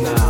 now.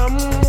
come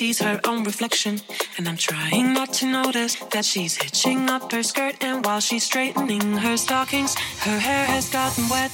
sees her own reflection. And I'm trying not to notice that she's hitching up her skirt. And while she's straightening her stockings, her hair has gotten wet.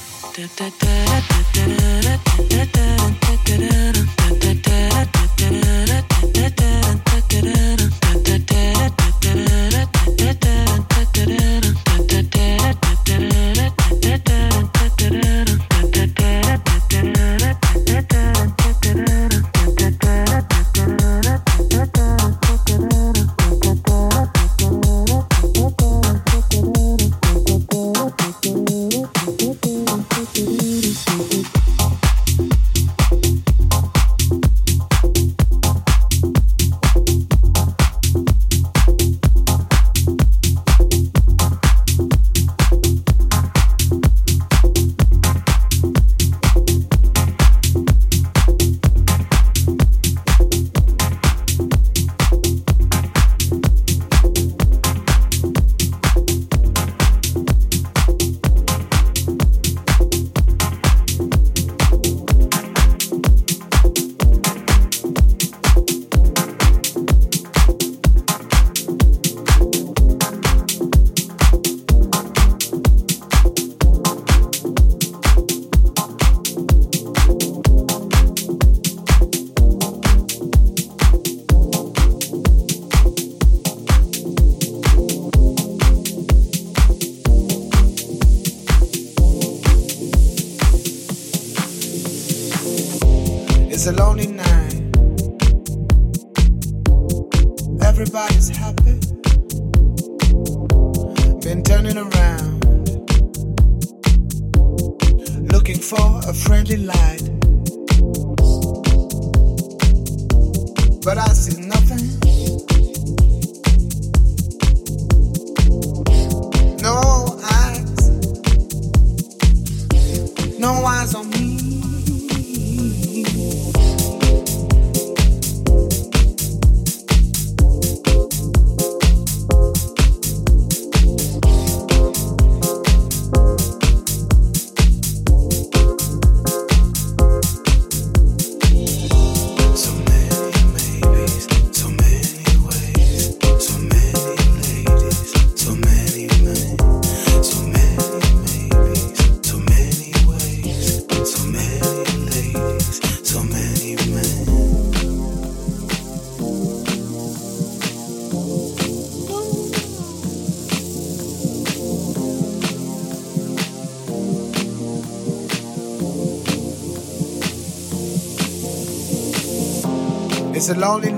It's a lonely